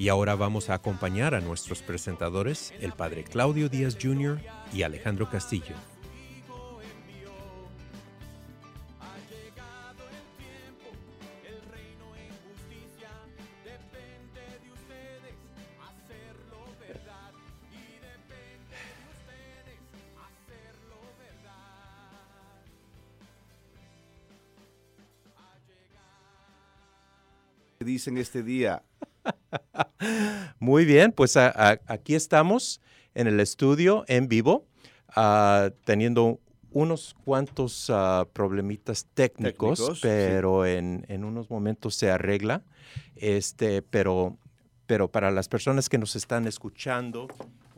Y ahora vamos a acompañar a nuestros presentadores, el padre Claudio Díaz Jr. y Alejandro Castillo. dicen este día? Muy bien, pues a- a- aquí estamos en el estudio en vivo, ah, teniendo unos cuantos ah, problemitas técnicos, Técnicos, sí. pero en, en unos momentos se arregla. Este, pero, pero para las personas que nos están escuchando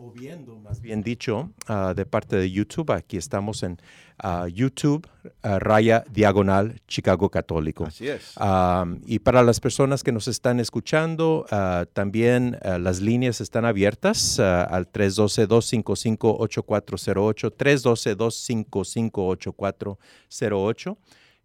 o viendo, más bien dicho, ah, de parte de YouTube, aquí estamos en ah, YouTube, ah, raya diagonal Chicago Católico. Así es. Y para las personas que nos están escuchando, también las líneas están abiertas al 312-255-8408, 312-255-8408.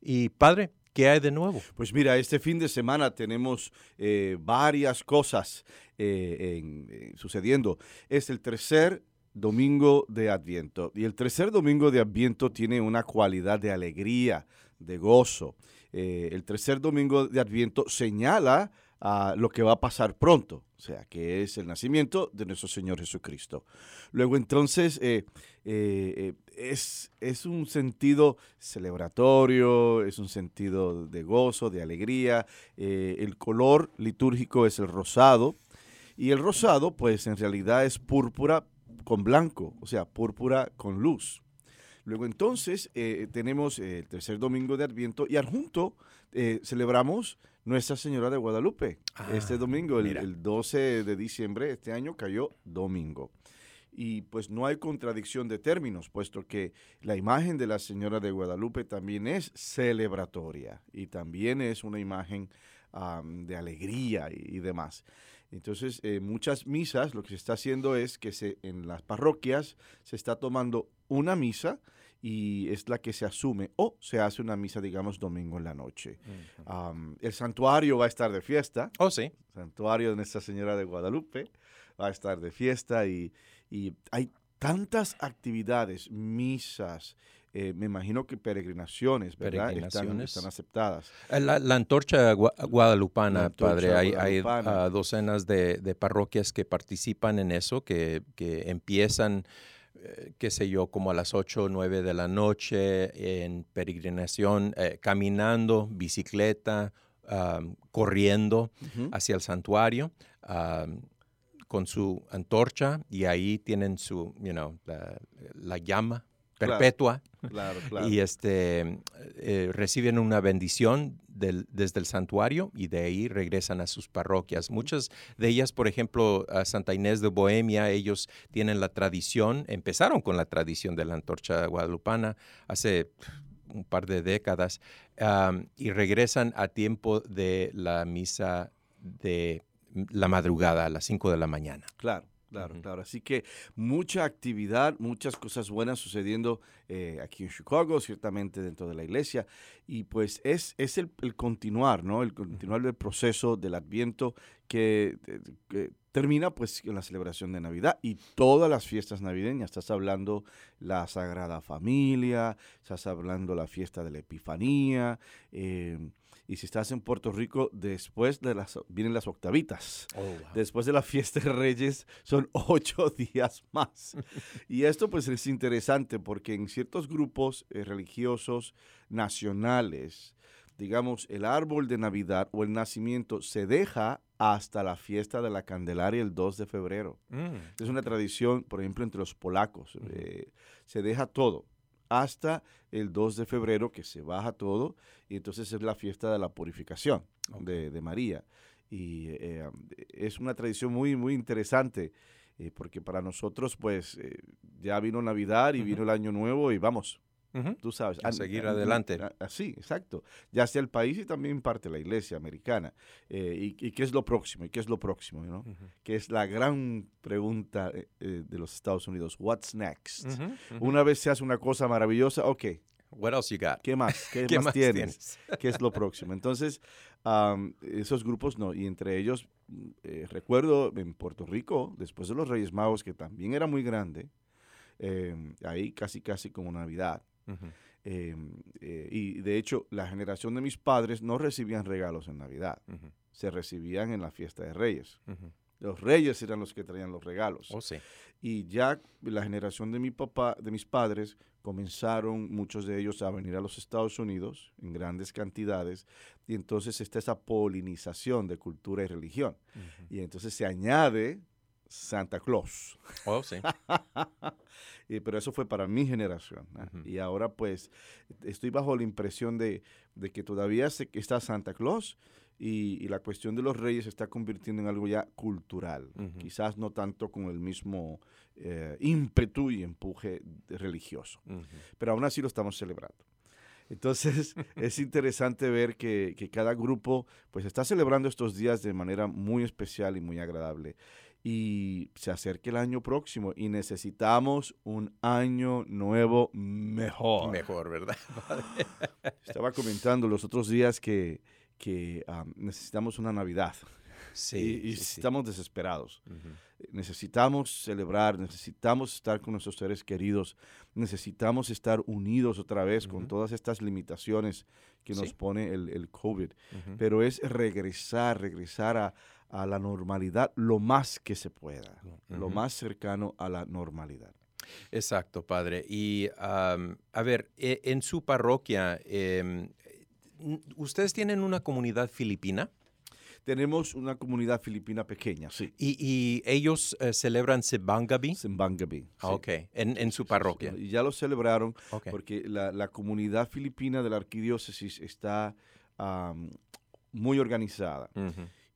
Y padre, ¿qué hay de nuevo? Pues mira, este fin de semana tenemos eh, varias cosas eh, eh, sucediendo. Es el tercer domingo de Adviento. Y el tercer domingo de Adviento tiene una cualidad de alegría, de gozo. Eh, el tercer domingo de Adviento señala a lo que va a pasar pronto, o sea, que es el nacimiento de nuestro Señor Jesucristo. Luego entonces es, es un sentido celebratorio, es un sentido de gozo, de alegría. El color litúrgico es el rosado y el rosado pues en realidad es púrpura con blanco, o sea, púrpura con luz. Luego entonces eh, tenemos eh, el tercer domingo de Adviento y adjunto eh, celebramos Nuestra Señora de Guadalupe. este Ah, domingo, el, el 12 de diciembre, este año cayó domingo. Y pues no hay contradicción de términos, puesto que la imagen de la Señora de Guadalupe también es celebratoria y también es una imagen de alegría y, y demás. Entonces, eh, muchas misas, lo que se está haciendo es que se, en las parroquias se está tomando una misa y es la que se asume o se hace una misa, digamos, domingo en la noche. El santuario va a estar de fiesta, Oh, sí. santuario de Nuestra Señora de Guadalupe va a estar de fiesta y, y hay tantas actividades, misas, eh, me imagino que peregrinaciones, ¿verdad? Están, Peregrinaciones. están aceptadas. Eh, La, la antorcha gua- guadalupana, La antorcha padre. Hay, hay, guadalupana. ah, docenas de, de parroquias que participan en eso, que, que empiezan, eh, qué sé yo, como a las 8 o 9 de la noche en peregrinación, eh, caminando, bicicleta, ah, corriendo Ujú. hacia el santuario. ah, con su antorcha y ahí tienen su, you know, la, la llama perpetua. Claro, claro. Y este, eh, reciben una bendición del- desde el santuario y de ahí regresan a sus parroquias. Muchas de ellas, por ejemplo, a Santa Inés de Bohemia, ellos tienen la tradición, empezaron con la tradición de la antorcha guadalupana hace un par de décadas y regresan a tiempo de la misa de la madrugada a las 5 de la mañana. Claro, claro, claro. Así que mucha actividad, muchas cosas buenas sucediendo eh, aquí en Chicago, ciertamente dentro de la iglesia. Y pues es, es el, el continuar, ¿no? El continuar del proceso del Adviento que, que termina pues en la celebración de Navidad y todas las fiestas navideñas. Estás hablando la Sagrada Familia, estás hablando la fiesta de la Epifanía. eh, y si estás en Puerto Rico, después de las vienen las octavitas. Después de la fiesta de Reyes son ocho días más. Y esto pues es interesante porque en ciertos grupos eh, religiosos nacionales, digamos, el árbol de Navidad o el nacimiento se deja hasta la fiesta de la Candelaria el 2 de febrero. Mm. Es una tradición, por ejemplo, entre los polacos. eh, se deja todo hasta el 2 de febrero que se baja todo y entonces es la fiesta de la purificación de, de María. Y eh, es una tradición muy, muy interesante eh, porque para nosotros pues eh, ya vino Navidad y vino el Año Nuevo y vamos, Tú sabes. A an- seguir an- adelante. a- Así, exacto. Ya sea el país y también parte de la iglesia americana. Eh, y, y qué es lo próximo? ¿Y qué es lo próximo? ¿no? Que es la gran pregunta eh, eh, de los Estados Unidos. What's next? Ujú, ujú. Una vez se hace una cosa maravillosa, ok, What else you got? ¿qué más? ¿Qué, ¿Qué más, tienes? tienes? ¿Qué es lo próximo? Entonces, esos grupos no, y entre ellos, eh, recuerdo en Puerto Rico, después de los Reyes Magos, que también era muy grande, eh, ahí casi, casi como Navidad. Eh, eh, y de hecho, la generación de mis padres no recibían regalos en Navidad, se recibían en la fiesta de Reyes. Los reyes eran los que traían los regalos. Oh, sí. Y ya la generación de mi papá, de mis padres, comenzaron muchos de ellos a venir a los Estados Unidos en grandes cantidades. Y entonces está esa polinización de cultura y religión. Y entonces se añade Santa Claus. Oh, sí. Y- pero eso fue para mi generación. Y ahora pues estoy bajo la impresión de, de que todavía se, está Santa Claus y, y la cuestión de los reyes se está convirtiendo en algo ya cultural. Quizás no tanto con el mismo eh, ímpetu y empuje religioso. Pero aún así lo estamos celebrando. Entonces es interesante ver que, que cada grupo pues está celebrando estos días de manera muy especial y muy agradable. Y se acerca el año próximo y necesitamos un año nuevo mejor. Mejor, ¿verdad? Estaba comentando los otros días que, que am, necesitamos una Navidad Sí. y, y sí, sí. estamos desesperados. Necesitamos celebrar, necesitamos estar con nuestros seres queridos, necesitamos estar unidos otra vez con todas estas limitaciones que nos pone el, el COVID. Pero es regresar, regresar a, a la normalidad lo más que se pueda, lo más cercano a la normalidad. Exacto, padre. Y a ver, e- en su parroquia, em, ¿ustedes tienen una comunidad filipina? Tenemos una comunidad filipina pequeña, sí. Y, y ellos eh, celebran Sibangabi. Sembangabi. Ah, ok, en, en su parroquia. Ya lo celebraron porque la, la comunidad filipina de la arquidiócesis está muy organizada.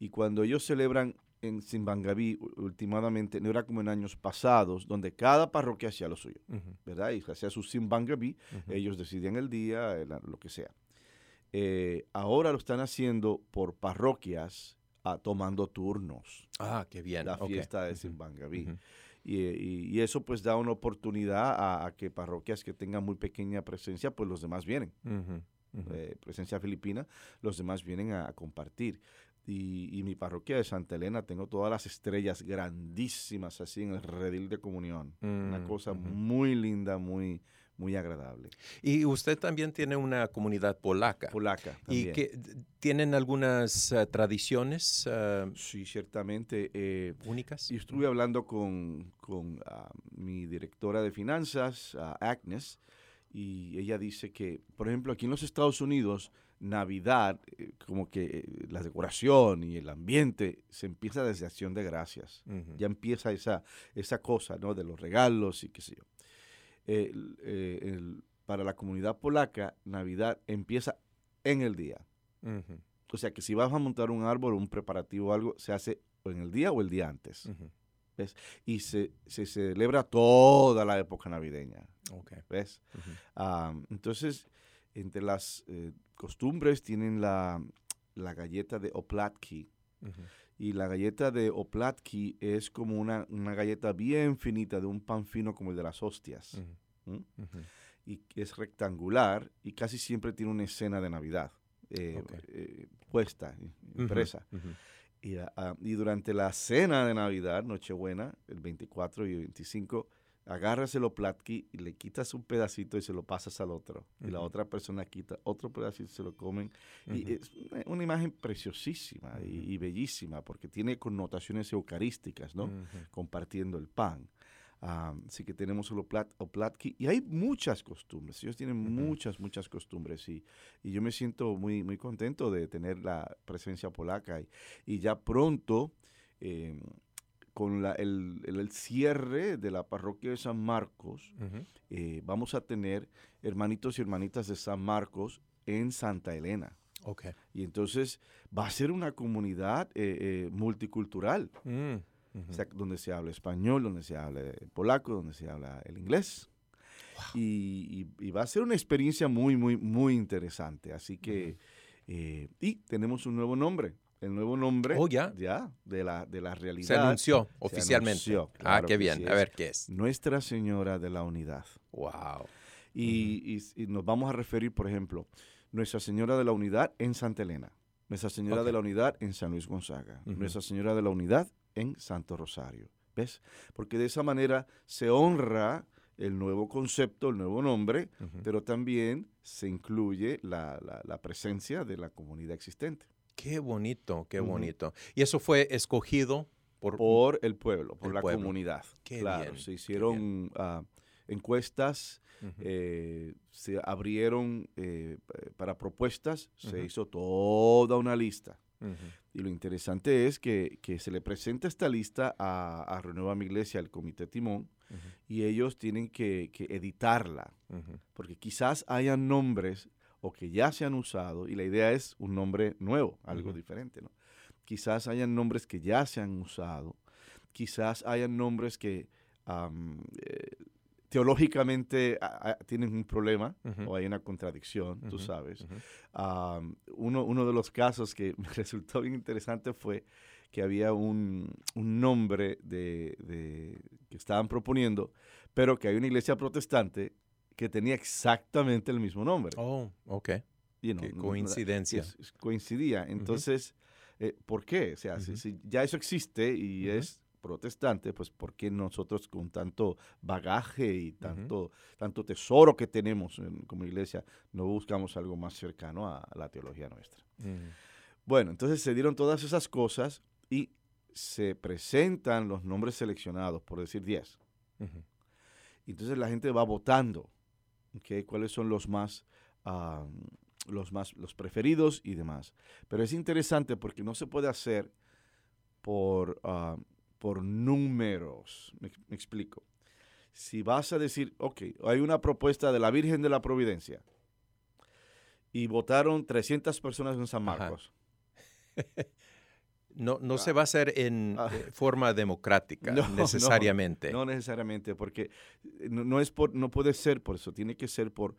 Y cuando ellos celebran en Simbangaví, últimamente, no era como en años pasados, donde cada parroquia hacía lo suyo. ¿verdad? Y hacía su Simbangaví, Ujú. ellos decidían el día, el- lo que sea. Eh, ahora lo están haciendo por parroquias, ah, tomando turnos, Ah, qué bien. la fiesta de. Simbangaví. Y, y- y eso pues da una oportunidad a, a que parroquias que tengan muy pequeña presencia, pues los demás vienen. Eh, presencia filipina, los demás vienen a, a compartir. Y, y mi parroquia de Santa Elena, tengo todas las estrellas grandísimas así en el redil de comunión. Una Mm, cosa ujú. muy linda, muy, muy agradable. Y usted también tiene una comunidad polaca. Polaca ¿Y también. que tienen algunas eh, tradiciones eh, Sí, ciertamente. eh, únicas? y estuve hablando con, con ah, mi directora de finanzas, ah, Agnes, y ella dice que, por ejemplo, aquí en los Estados Unidos, Navidad, eh, como que eh, la decoración y el ambiente se empieza desde acción de gracias. Ya empieza esa, esa cosa, ¿no? De los regalos y qué sé yo. eh, el- para la comunidad polaca, Navidad empieza en el día. O sea que si vas a montar un árbol un preparativo o algo, se hace en el día o el día antes. Ujú. Y se, se celebra toda la época navideña. Ok. ¿Ves? Ujú. Ah, entonces, entre las eh, costumbres tienen la, la galleta de oplatki. Ujú. Y la galleta de oplatki es como una, una galleta bien finita de un pan fino como el de las hostias. Ujú. ¿Mm? Ujú. Y es rectangular y casi siempre tiene una escena de Navidad eh, Ok. eh, puesta, impresa. Y, y durante la cena de Navidad, Nochebuena, el 24 y el 25, agarras el oplatki y le quitas un pedacito y se lo pasas al otro. Y la otra persona quita otro pedacito y se lo comen. Y es una, una imagen preciosísima y, bellísima porque tiene connotaciones eucarísticas, ¿no? Compartiendo el pan. Ah, así que tenemos el oplat- oplatki y hay muchas costumbres. Ellos tienen Ujú. muchas, muchas costumbres y, y yo me siento muy, muy contento de tener la presencia polaca y, y ya pronto eh, con la- el, el- el cierre de la parroquia de San Marcos Ujú. eh, vamos a tener hermanitos y hermanitas de San Marcos en Santa Elena. Ok. Y entonces va a ser una comunidad eh, eh, multicultural. Mm. Ujú. O sea, donde se habla español, donde se habla el polaco, donde se habla el inglés. Y, y- y va a ser una experiencia muy, muy, muy interesante. Así que, eh, y tenemos un nuevo nombre. El nuevo nombre Oh, ya. de, la, de la realidad. Se anunció oficialmente. anunció, ah, qué bien. sí A ver qué es. Nuestra Señora de la Unidad. Wow. Y, y- y nos vamos a referir, por ejemplo, Nuestra Señora de la Unidad en Santa Elena, Nuestra Señora de la Unidad en San Luis Gonzaga. Nuestra Señora de la Unidad en Santo Rosario. ¿Ves? Porque de esa manera se honra el nuevo concepto, el nuevo nombre, pero también se incluye la, la- la presencia de la comunidad existente Qué bonito, qué bonito. Y eso fue escogido por... por el pueblo, por El la pueblo. comunidad. Qué claro, bien, se hicieron ah, encuestas eh, se abrieron eh, para propuestas, se hizo toda una lista. Y lo interesante es que, que se le presenta esta lista a, a Renueva Mi Iglesia, al Comité Timón, y ellos tienen que, que editarla, porque quizás hayan nombres o que ya se han usado, y la idea es un nombre nuevo, algo diferente, ¿no? Quizás hayan nombres que ya se han usado, quizás hayan nombres que eh, teológicamente a- a- tienen un problema o hay una contradicción, tú sabes. Uno, uno de los casos que me resultó bien interesante fue que había un, un nombre de, de- que estaban proponiendo, pero que hay una iglesia protestante que tenía exactamente el mismo nombre. Oh, ok. You know, Qué coincidencia. es- es- coincidía. Entonces, eh, ¿por qué? O sea, si- Ujú. si, ya eso existe y es protestante, pues ¿por qué nosotros con tanto bagaje y tanto, tanto tesoro que tenemos en- como iglesia no buscamos algo más cercano a, a la teología nuestra? Bueno, entonces se dieron todas esas cosas y se presentan los nombres seleccionados, por decir 10. Ujú. Entonces la gente va votando, ¿ok? ¿Cuáles son los más, ah, los más, los preferidos y demás? Pero es interesante porque no se puede hacer por, ah, por números. Me, me explico. Si vas a decir, ok, hay una propuesta de la Virgen de la Providencia y votaron 300 personas en San. Marcos. No, no se va a hacer en Ah. eh, forma democrática No, necesariamente. No necesariamente, porque eh, no, no es por, no puede ser por eso, tiene que ser por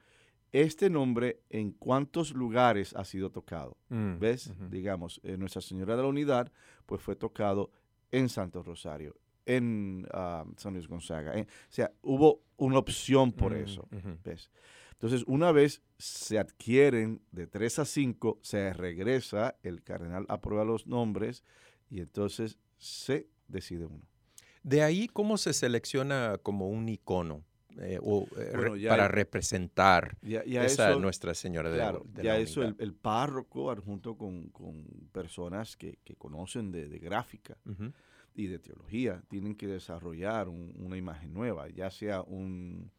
este nombre en cuántos lugares ha sido tocado. Mm, ¿Ves? Digamos, eh, Nuestra Señora de la Unidad, pues fue tocado en Santo Rosario, en ah, San Luis Gonzaga. eh. O sea, hubo una opción por Mm, eso. ¿Ves? Entonces, una vez se adquieren de 3 a 5, se regresa, el cardenal aprueba los nombres y entonces se decide uno. De ahí, ¿cómo se selecciona como un icono eh, o, eh, Bueno, re- ya para el- representar Ya, ya esa eso, Nuestra Señora de, claro, de ya eso el, el párroco, adjunto con, con personas que, que conocen de, de gráfica y de teología, tienen que desarrollar un- una imagen nueva, ya sea un,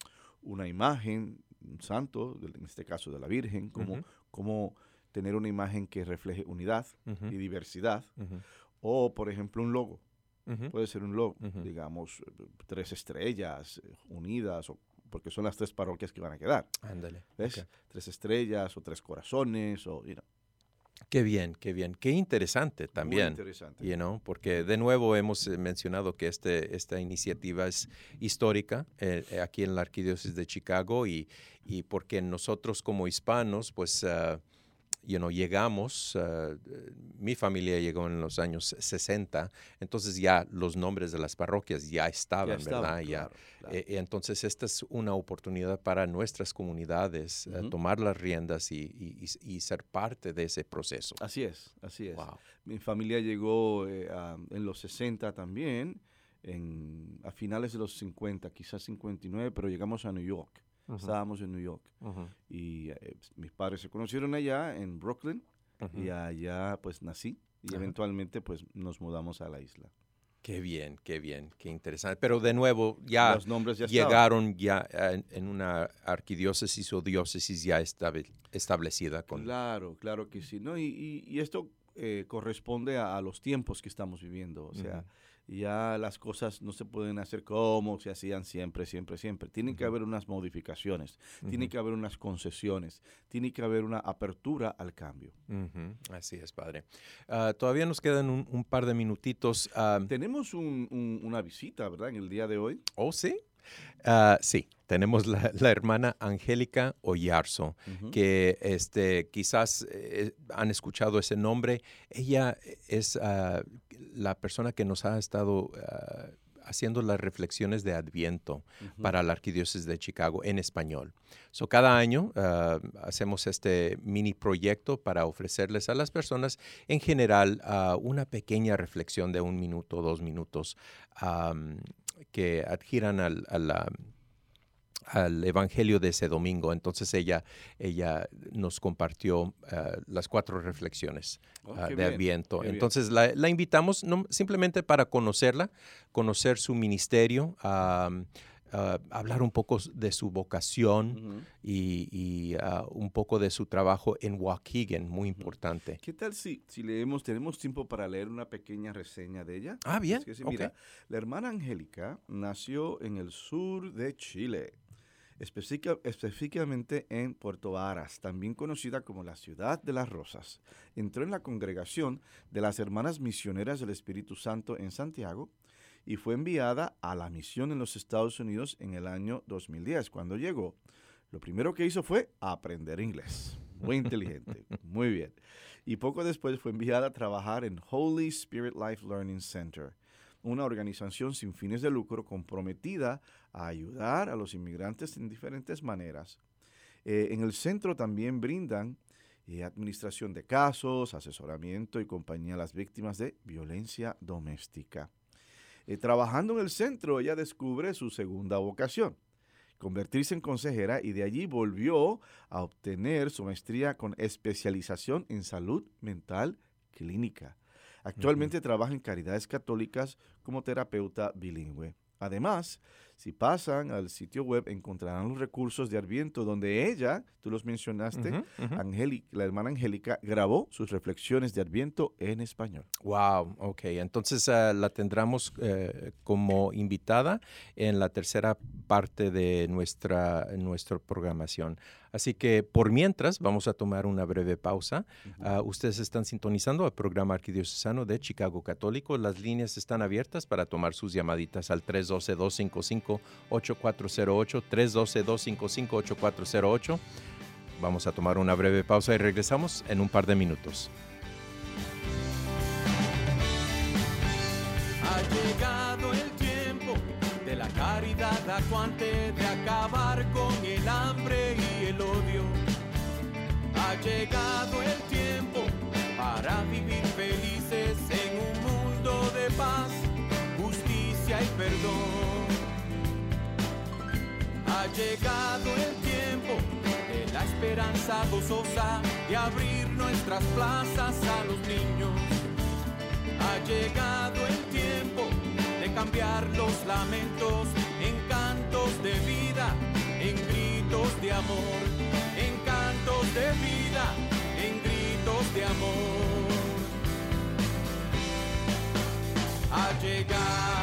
una imagen, un santo, en este caso de la Virgen, como, como tener una imagen que refleje unidad y diversidad, o por ejemplo un logo. Ujú. Puede ser un logo, Ujú. digamos, eh, tres estrellas eh, unidas, o porque son las tres parroquias que van a quedar. Ándale. ¿Ves? ok. Tres estrellas o tres corazones o, you know, Qué bien, qué bien. Qué interesante muy también. interesante. You know, porque de nuevo hemos eh, mencionado que este, esta iniciativa es histórica eh, aquí en la Arquidiócesis de Chicago y, y porque nosotros como hispanos, pues, ah, you know, llegamos, eh, mi familia llegó en los años 60, entonces ya los nombres de las parroquias ya estaban, Ya ¿verdad? Ya, claro, claro. eh, esta es una oportunidad para nuestras comunidades eh, tomar las riendas y, y- y- y ser parte de ese proceso. Así es, así es. Wow. Mi familia llegó eh, a- en los 60 también, en, a finales de los 50, quizás 59, pero llegamos a New York. Estábamos en New York. Y eh, mis padres se conocieron allá en Brooklyn y allá pues nací y eventualmente pues nos mudamos a la isla. Qué bien, qué bien, qué interesante. Pero de nuevo, ya Los nombres ya estaban. llegaron ya en, en una arquidiócesis o diócesis ya estabe- establecida con... Claro, claro que sí. ¿no? Y, y- y esto eh, corresponde a, a los tiempos que estamos viviendo. O sea, ya las cosas no se pueden hacer como se hacían siempre, siempre, siempre. Tienen que haber unas modificaciones, tiene Ujú, que haber unas concesiones, tiene que haber una apertura al cambio. Así es, padre. Ah, todavía nos quedan un, un par de minutitos. ah, Tenemos un- un- una visita, ¿verdad? En el día de hoy. ¿Oh, sí? Ah, sí, tenemos la, la hermana Angélica Oyarzo. Que este, quizás eh, han escuchado ese nombre. Ella es ah, la persona que nos ha estado ah, haciendo las reflexiones de Adviento para la Arquidiócesis de Chicago en español. So, cada año hacemos este mini proyecto para ofrecerles a las personas en general una pequeña reflexión de un minuto, dos minutos, que adhieran al, a la- al Evangelio de ese domingo. Entonces ella, ella nos compartió ah, las cuatro reflexiones Oh, ah, de bien, Adviento. Entonces la, la invitamos no- simplemente para conocerla, conocer su ministerio, ah, hablar un poco de su vocación Ujú. y, y, ah, un poco de su trabajo en Waukegan, muy importante. ¿Qué tal si, si leemos, tenemos tiempo para leer una pequeña reseña de ella? Ah, bien. Es que sí, ok. mira, la hermana Angélica nació en el sur de Chile, específica- específicamente en Puerto Varas, también conocida como la ciudad de las rosas. Entró en la congregación de las hermanas misioneras del Espíritu Santo en Santiago y fue enviada a la misión en los Estados Unidos en el año 2010. Cuando llegó, lo primero que hizo fue aprender inglés. Muy inteligente, muy bien. Y poco después fue enviada a trabajar en Holy Spirit Life Learning Center, una organización sin fines de lucro comprometida a ayudar a los inmigrantes en diferentes maneras. Eh, en el centro también brindan eh, administración de casos, asesoramiento y compañía a las víctimas de violencia doméstica. Eh, trabajando en el centro, ella descubre su segunda vocación, convertirse en consejera y de allí volvió a obtener su maestría con especialización en salud mental clínica. Actualmente trabaja en Caridades Católicas como terapeuta bilingüe. Además, si pasan al sitio web encontrarán los recursos de Adviento donde ella, tú los mencionaste. Angélica- la hermana Angélica grabó sus reflexiones de Adviento en español. Wow, ok. Entonces ah, la tendremos eh, como invitada en la tercera parte de nuestra, nuestra programación. Así que por mientras vamos a tomar una breve pausa. Ah, ustedes están sintonizando al programa arquidiocesano de Chicago Católico. Las líneas están abiertas para tomar sus llamaditas al 312-255-8408, 312-255-8408. Vamos a tomar una breve pausa y regresamos en un par de minutos. Ha llegado el tiempo de la caridad acuante, de acabar con el hambre y el odio. Ha llegado el tiempo para vivir felices en un mundo de paz, justicia y perdón. Ha llegado el tiempo de la esperanza gozosa de abrir nuestras plazas a los niños. Ha llegado el tiempo de cambiar los lamentos en cantos de vida, en gritos de amor, en cantos de vida, en gritos de amor. Ha llegado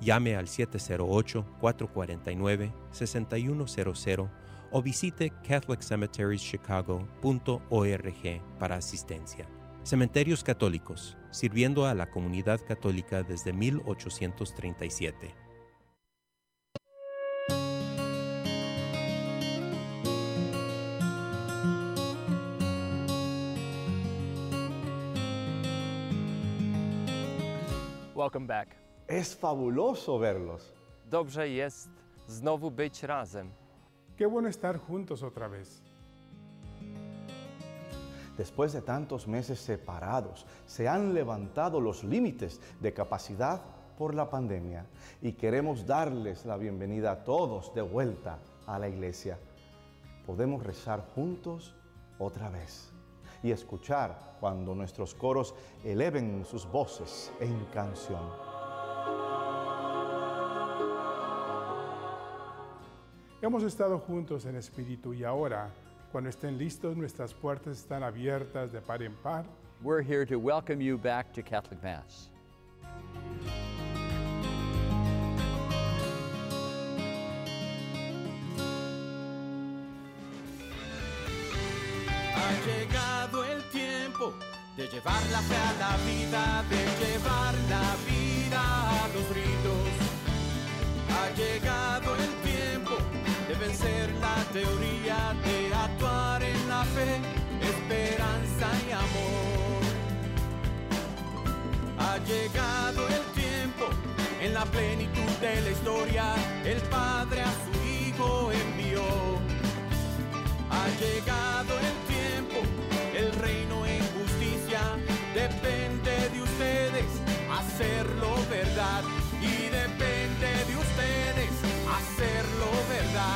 Llame al 708-449-6100 o visite catholiccemeterieschicago.org para asistencia. Cementerios Católicos, sirviendo a la comunidad católica desde 1837. Welcome back. Es fabuloso verlos. Dobrze jest znowu być razem. Qué bueno estar juntos otra vez. Después de tantos meses separados, se han levantado los límites de capacidad por la pandemia y queremos darles la bienvenida a todos de vuelta a la iglesia. Podemos rezar juntos otra vez y escuchar cuando nuestros coros eleven sus voces en canción. Hemos estado juntos en espíritu y ahora, cuando estén listos, nuestras puertas están abiertas de par en par. We're here to welcome you back to Catholic Mass. Ha llegado el tiempo de llevar la fe a la vida, de llevar la vida a los ritos. Ha llegado el tiempo de vencer la teoría, de actuar en la fe, esperanza y amor. Ha llegado el tiempo, en la plenitud de la historia, el Padre a su Hijo envió. Ha llegado el tiempo, el reino hacerlo verdad y depende de ustedes hacerlo verdad.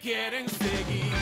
Quieren seguir.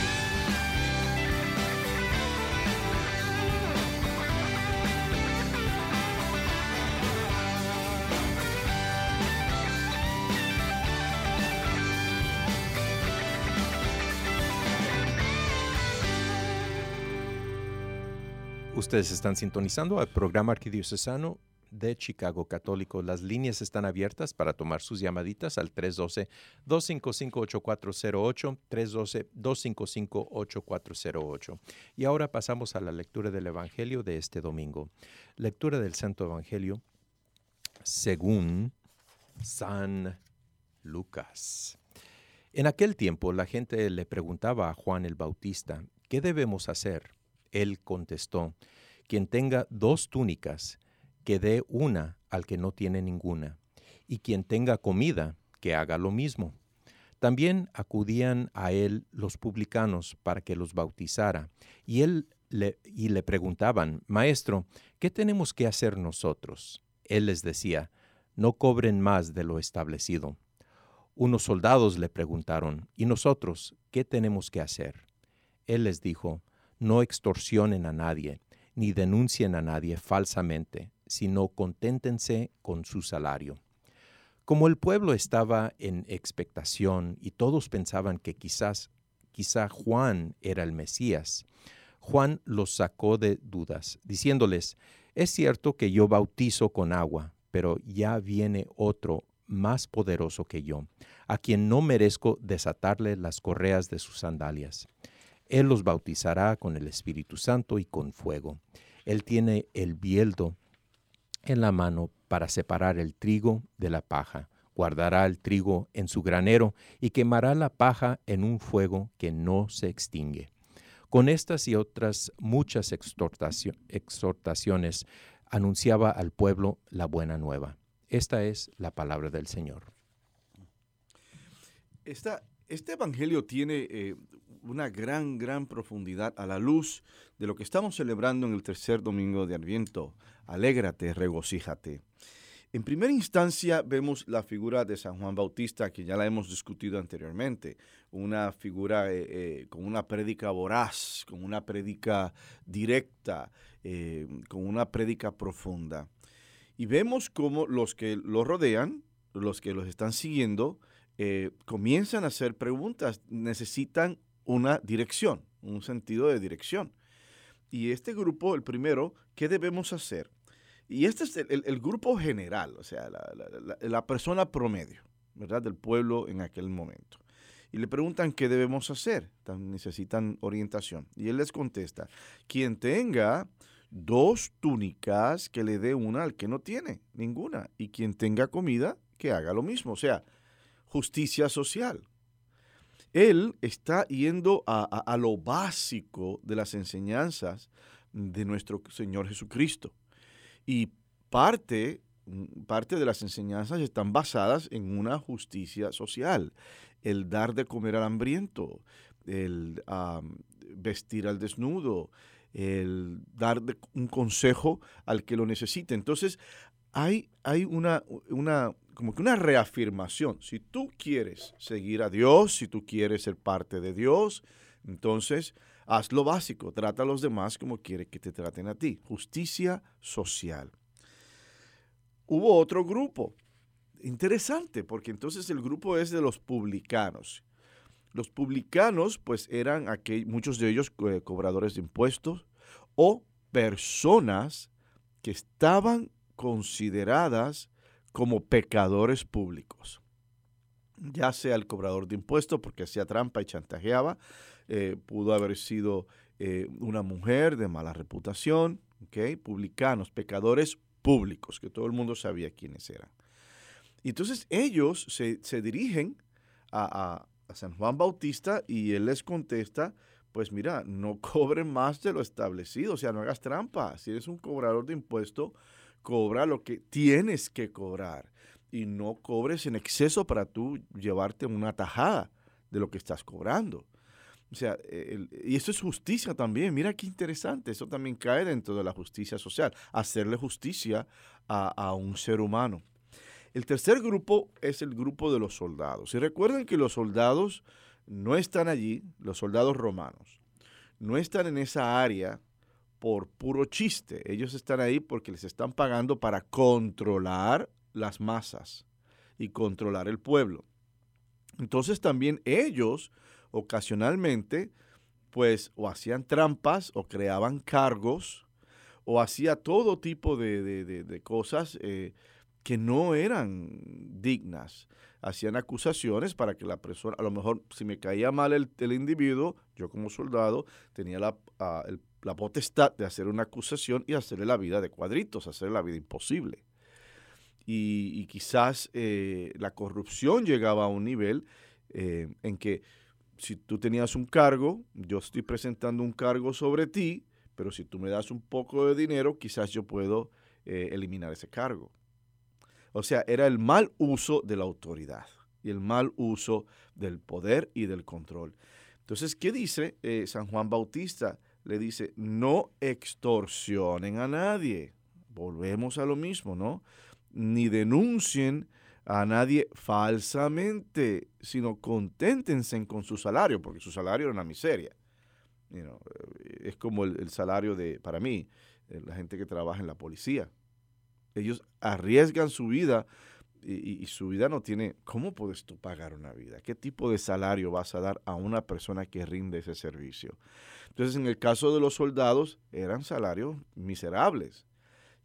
Ustedes están sintonizando al programa arquidiocesano de Chicago Católico. Las líneas están abiertas para tomar sus llamaditas al 312-255-8408, 312-255-8408. Y ahora pasamos a la lectura del Evangelio de este domingo. Lectura del Santo Evangelio según San Lucas. En aquel tiempo la gente le preguntaba a Juan el Bautista, ¿qué debemos hacer? Él contestó, quien tenga dos túnicas, que dé una al que no tiene ninguna, y quien tenga comida, que haga lo mismo. También acudían a él los publicanos para que los bautizara, y él le, y le preguntaban, Maestro, ¿qué tenemos que hacer nosotros? Él les decía, no cobren más de lo establecido. Unos soldados le preguntaron, ¿y nosotros qué tenemos que hacer? Él les dijo, no extorsionen a nadie, ni denuncien a nadie falsamente, sino conténtense con su salario. Como el pueblo estaba en expectación y todos pensaban que quizás, quizá Juan era el Mesías, Juan los sacó de dudas, diciéndoles, es cierto que yo bautizo con agua, pero ya viene otro más poderoso que yo, a quien no merezco desatarle las correas de sus sandalias. Él los bautizará con el Espíritu Santo y con fuego. Él tiene el bieldo en la mano para separar el trigo de la paja. Guardará el trigo en su granero y quemará la paja en un fuego que no se extingue. Con estas y otras muchas exhortaciones anunciaba al pueblo la buena nueva. Esta es la palabra del Señor. este Evangelio tiene eh, una gran, gran profundidad a la luz de lo que estamos celebrando en el tercer domingo de Adviento. Alégrate, regocíjate. En primera instancia vemos la figura de San Juan Bautista, que ya la hemos discutido anteriormente, una figura eh, eh, con una prédica voraz, con una prédica directa, eh, con una prédica profunda. Y vemos cómo los que lo rodean, los que los están siguiendo, comienzan a hacer preguntas, necesitan una dirección, un sentido de dirección. Y este grupo, el primero, ¿qué debemos hacer? Y este es el, grupo general, o sea, la, persona promedio, ¿verdad? Del pueblo en aquel momento. Y le preguntan qué debemos hacer. Necesitan orientación. Y él les contesta, quien tenga dos túnicas, que le dé una al que no tiene ninguna. Y quien tenga comida, que haga lo mismo. O sea, justicia social. Él está yendo a, a lo básico de las enseñanzas de nuestro Señor Jesucristo. Y parte, mm, parte de las enseñanzas están basadas en una justicia social, el dar de comer al hambriento, el vestir al desnudo, el dar un consejo al que lo necesite. Entonces, hay, hay una, una, como que una reafirmación. Si tú quieres seguir a Dios, si tú quieres ser parte de Dios, entonces Haz lo básico, trata a los demás como quieres que te traten a ti. Justicia social. Hubo otro grupo. Interesante, porque entonces el grupo es de los publicanos. Los publicanos, pues eran aquellos, muchos de ellos eh, cobradores de impuestos o personas que estaban consideradas como pecadores públicos. Ya sea el cobrador de impuestos porque hacía trampa y chantajeaba, eh, pudo haber sido eh, una mujer de mala reputación, ¿okay? publicanos, pecadores públicos, que todo el mundo sabía quiénes eran. Y entonces ellos se, dirigen a, San Juan Bautista y él les contesta, pues mira, no cobren más de lo establecido, o sea, no hagas trampa. Si eres un cobrador de impuestos, cobra lo que tienes que cobrar y no cobres en exceso para tú llevarte una tajada de lo que estás cobrando. O sea, y eso es justicia también. Mira qué interesante. Eso también cae dentro de la justicia social. Hacerle justicia a, un ser humano. El tercer grupo es el grupo de los soldados. Y recuerden que los soldados no están allí, los soldados romanos, no están en esa área por puro chiste. Ellos están ahí porque les están pagando para controlar las masas y controlar el pueblo. Entonces también ellos ocasionalmente, pues o hacían trampas o creaban cargos o hacía todo tipo de, cosas eh, que no eran dignas. Hacían acusaciones para que la persona, a lo mejor si me caía mal el, individuo, yo como soldado tenía la, la potestad de hacer una acusación y hacerle la vida de cuadritos, hacerle la vida imposible. Y, quizás eh, la corrupción llegaba a un nivel eh, en que si tú tenías un cargo, yo estoy presentando un cargo sobre ti, pero si tú me das un poco de dinero, quizás yo puedo eh, eliminar ese cargo. O sea, era el mal uso de la autoridad y el mal uso del poder y del control. Entonces, ¿qué dice San Juan Bautista? Le dice, no extorsionen a nadie. Volvemos a lo mismo, ¿no? Ni denuncien a nadie falsamente, sino conténtense con su salario, porque su salario era una miseria. es como el, salario de, para mí, eh, la gente que trabaja en la policía. Ellos arriesgan su vida y, y, su vida no tiene, ¿cómo puedes tú pagar una vida? ¿Qué tipo de salario vas a dar a una persona que rinde ese servicio? Entonces, en el caso de los soldados, eran salarios miserables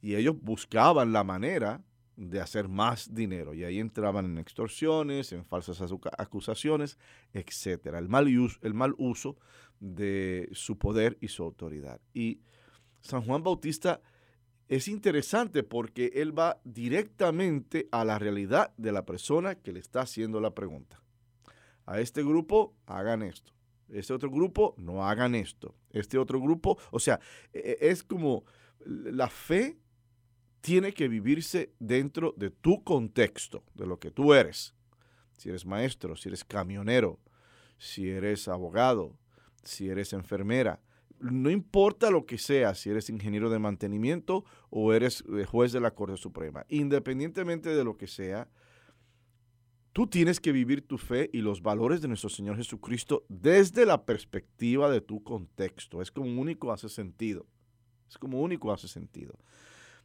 y ellos buscaban la manera de hacer más dinero. Y ahí entraban en extorsiones, en falsas acusaciones, etc. El mal, uso, el mal uso de su poder y su autoridad. Y San Juan Bautista es interesante porque él va directamente a la realidad de la persona que le está haciendo la pregunta. A este grupo hagan esto. Este otro grupo no hagan esto. Este otro grupo, o sea, e, e, es como la fe tiene que vivirse dentro de tu contexto, de lo que tú eres. Si eres maestro, si eres camionero, si eres abogado, si eres enfermera, no importa lo que sea, si eres ingeniero de mantenimiento o eres eh, juez de la Corte Suprema, independientemente de lo que sea, tú tienes que vivir tu fe y los valores de nuestro Señor Jesucristo desde la perspectiva de tu contexto. Es como único hace sentido. Es como único hace sentido.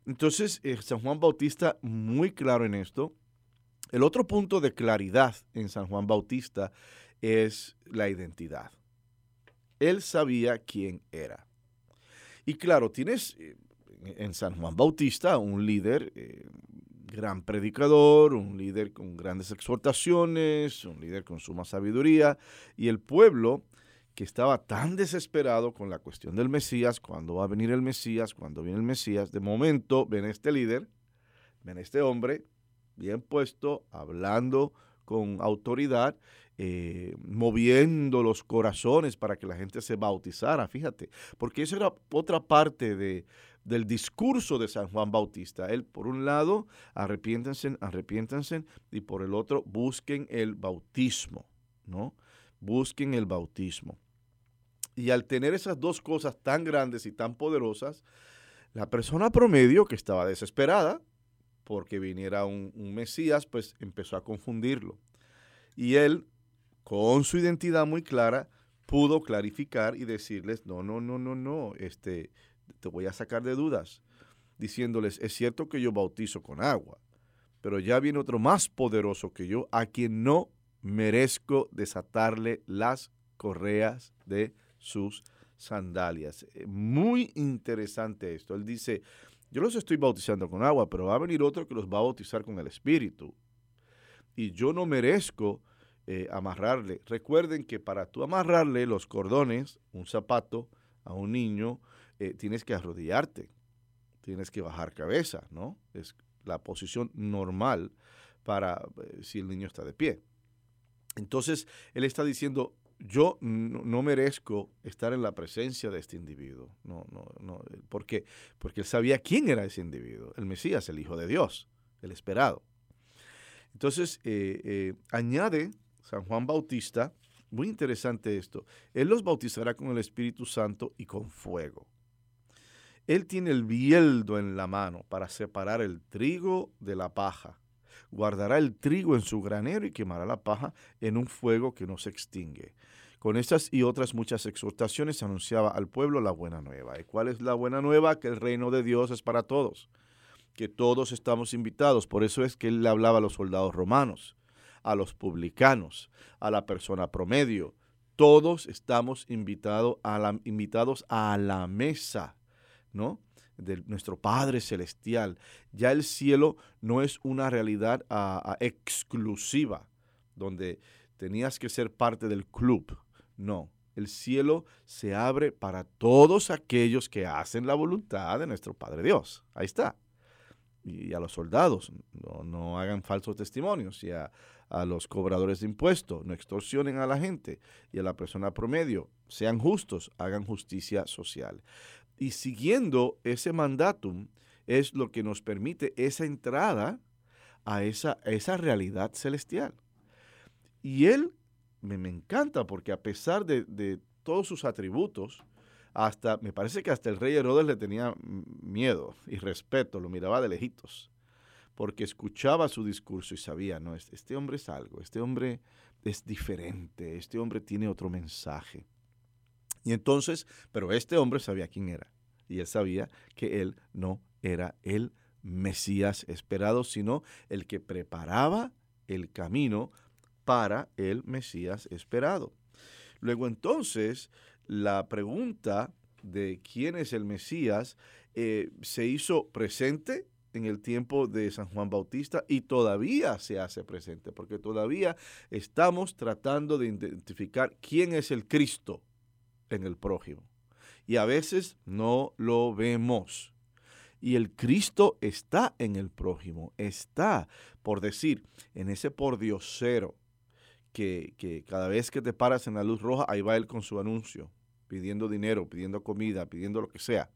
Entonces, eh, San Juan Bautista, muy claro en esto. El otro punto de claridad en San Juan Bautista es la identidad. Él sabía quién era. Y claro, tienes eh, en San Juan Bautista un líder, eh, gran predicador, un líder con grandes exhortaciones, un líder con suma sabiduría, y el pueblo que estaba tan desesperado con la cuestión del Mesías, cuando va a venir el Mesías, cuando viene el Mesías, de momento ven este líder, ven este hombre bien puesto, hablando con autoridad, eh, moviendo los corazones para que la gente se bautizara, fíjate, porque eso era otra parte de, del discurso de San Juan Bautista. Él, por un lado, arrepiéntense, arrepiéntense, y por el otro, busquen el bautismo, ¿no? Busquen el bautismo. Y al tener esas dos cosas tan grandes y tan poderosas, la persona promedio que estaba desesperada porque viniera un, Mesías, pues empezó a confundirlo. Y él, con su identidad muy clara, pudo clarificar y decirles, no, no, no, no, no, este, te voy a sacar de dudas, diciéndoles, es cierto que yo bautizo con agua, pero ya viene otro más poderoso que yo, a quien no merezco desatarle las correas de sus sandalias. Eh, muy interesante esto. Él dice, yo los estoy bautizando con agua, pero va a venir otro que los va a bautizar con el Espíritu. Y yo no merezco eh, amarrarle. Recuerden que para tú amarrarle los cordones, un zapato a un niño, eh, tienes que arrodillarte, tienes que bajar cabeza, ¿no? Es la posición normal para si el niño está de pie. Entonces, él está diciendo, yo no, merezco estar en la presencia de este individuo. No, no, no. ¿Por qué? Porque él sabía quién era ese individuo, el Mesías, el Hijo de Dios, el esperado. Entonces, eh, eh, añade San Juan Bautista, muy interesante esto, Él los bautizará con el Espíritu Santo y con fuego. Él tiene el bieldo en la mano para separar el trigo de la paja guardará el trigo en su granero y quemará la paja en un fuego que no se extingue. Con estas y otras muchas exhortaciones anunciaba al pueblo la buena nueva. ¿Y cuál es la buena nueva? Que el reino de Dios es para todos, que todos estamos invitados. Por eso es que él le hablaba a los soldados romanos, a los publicanos, a la persona promedio. Todos estamos a la, invitados a la mesa, ¿no? de nuestro Padre Celestial. Ya el cielo no es una realidad exclusiva, donde tenías que ser parte del club. No, el cielo se abre para todos aquellos que hacen la voluntad de nuestro Padre Dios. Ahí está. Y a los soldados, no, no hagan falsos testimonios. Y a, a los cobradores de impuestos, no extorsionen a la gente. Y a la persona promedio, sean justos, hagan justicia social. Y siguiendo ese mandatum es lo que nos permite esa entrada a esa, esa realidad celestial. Y él me, encanta porque a pesar de, todos sus atributos, hasta, me parece que hasta el rey Herodes le tenía miedo y respeto, lo miraba de lejitos, porque escuchaba su discurso y sabía, no, este, este hombre es algo, este hombre es diferente, este hombre tiene otro mensaje. Y entonces, pero este hombre sabía quién era. Y él sabía que él no era el Mesías esperado, sino el que preparaba el camino para el Mesías esperado. Luego entonces, la pregunta de quién es el Mesías eh, se hizo presente en el tiempo de San Juan Bautista y todavía se hace presente, porque todavía estamos tratando de identificar quién es el Cristo en el prójimo. Y a veces no lo vemos. Y el Cristo está en el prójimo, está, por decir, en ese pordiosero que, que cada vez que te paras en la luz roja, ahí va él con su anuncio, pidiendo dinero, pidiendo comida, pidiendo lo que sea.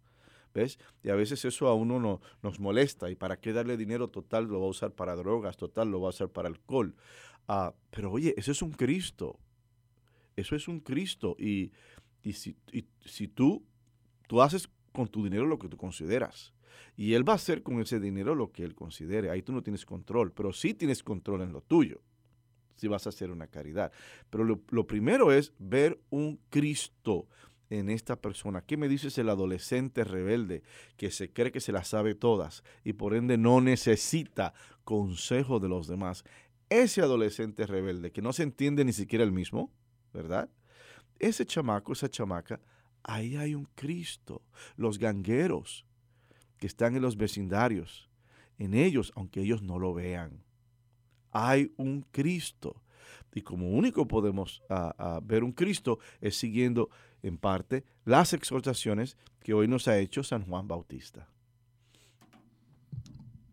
¿Ves? Y a veces eso a uno no, nos molesta. ¿Y para qué darle dinero? Total, lo va a usar para drogas, total, lo va a usar para alcohol. Ah, pero oye, eso es un Cristo. Eso es un Cristo. Y, y, si, y si tú, tú haces con tu dinero lo que tú consideras. Y Él va a hacer con ese dinero lo que Él considere. Ahí tú no tienes control, pero sí tienes control en lo tuyo. Si vas a hacer una caridad. Pero lo, lo primero es ver un Cristo en esta persona. ¿Qué me dices el adolescente rebelde que se cree que se las sabe todas y por ende no necesita consejo de los demás? Ese adolescente rebelde que no se entiende ni siquiera el mismo, ¿verdad? Ese chamaco, esa chamaca, ahí hay un Cristo. Los gangueros que están en los vecindarios, en ellos, aunque ellos no lo vean, hay un Cristo. Y como único podemos ver un Cristo es siguiendo en parte las exhortaciones que hoy nos ha hecho San Juan Bautista.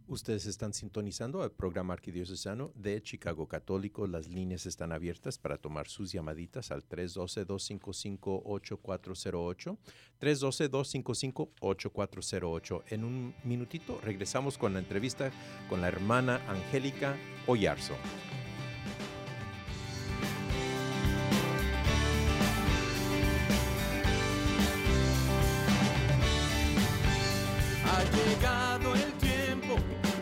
Ustedes están sintonizando el programa arquidiocesano de Chicago Católico. Las líneas están abiertas para tomar sus llamaditas al 312-255-8408. 312-255-8408. En un minutito regresamos con la entrevista con la hermana Angélica Oyarzo. Ha llegado el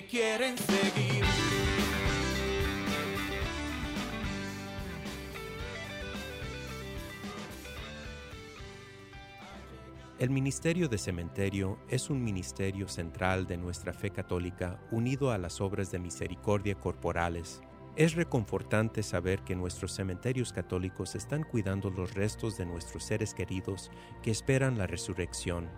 quieren seguir. El Ministerio de Cementerio es un ministerio central de nuestra fe católica unido a las obras de misericordia corporales. Es reconfortante saber que nuestros cementerios católicos están cuidando los restos de nuestros seres queridos que esperan la resurrección.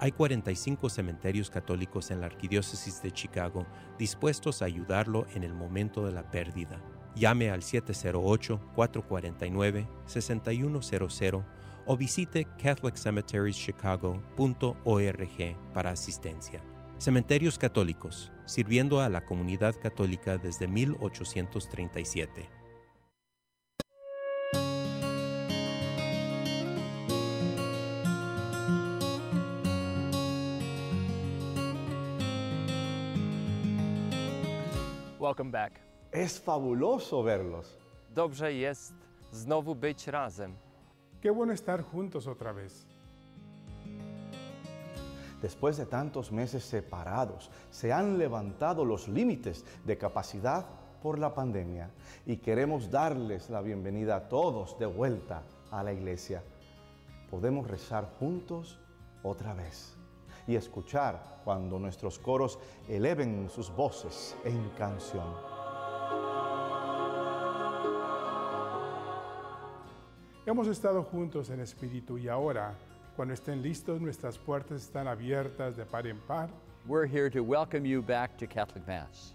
Hay 45 cementerios católicos en la Arquidiócesis de Chicago dispuestos a ayudarlo en el momento de la pérdida. Llame al 708-449-6100 o visite catholiccemeterieschicago.org para asistencia. Cementerios Católicos, sirviendo a la comunidad católica desde 1837. Welcome back. Es fabuloso verlos. Dobrze jest znowu być razem. Qué bueno estar juntos otra vez. Después de tantos meses separados, se han levantado los límites de capacidad por la pandemia y queremos darles la bienvenida a todos de vuelta a la iglesia. Podemos rezar juntos otra vez y escuchar cuando nuestros coros eleven sus voces en canción. Hemos estado juntos en espíritu y ahora, cuando estén listos, nuestras puertas están abiertas de par en par. We're here to welcome you back to Catholic Mass.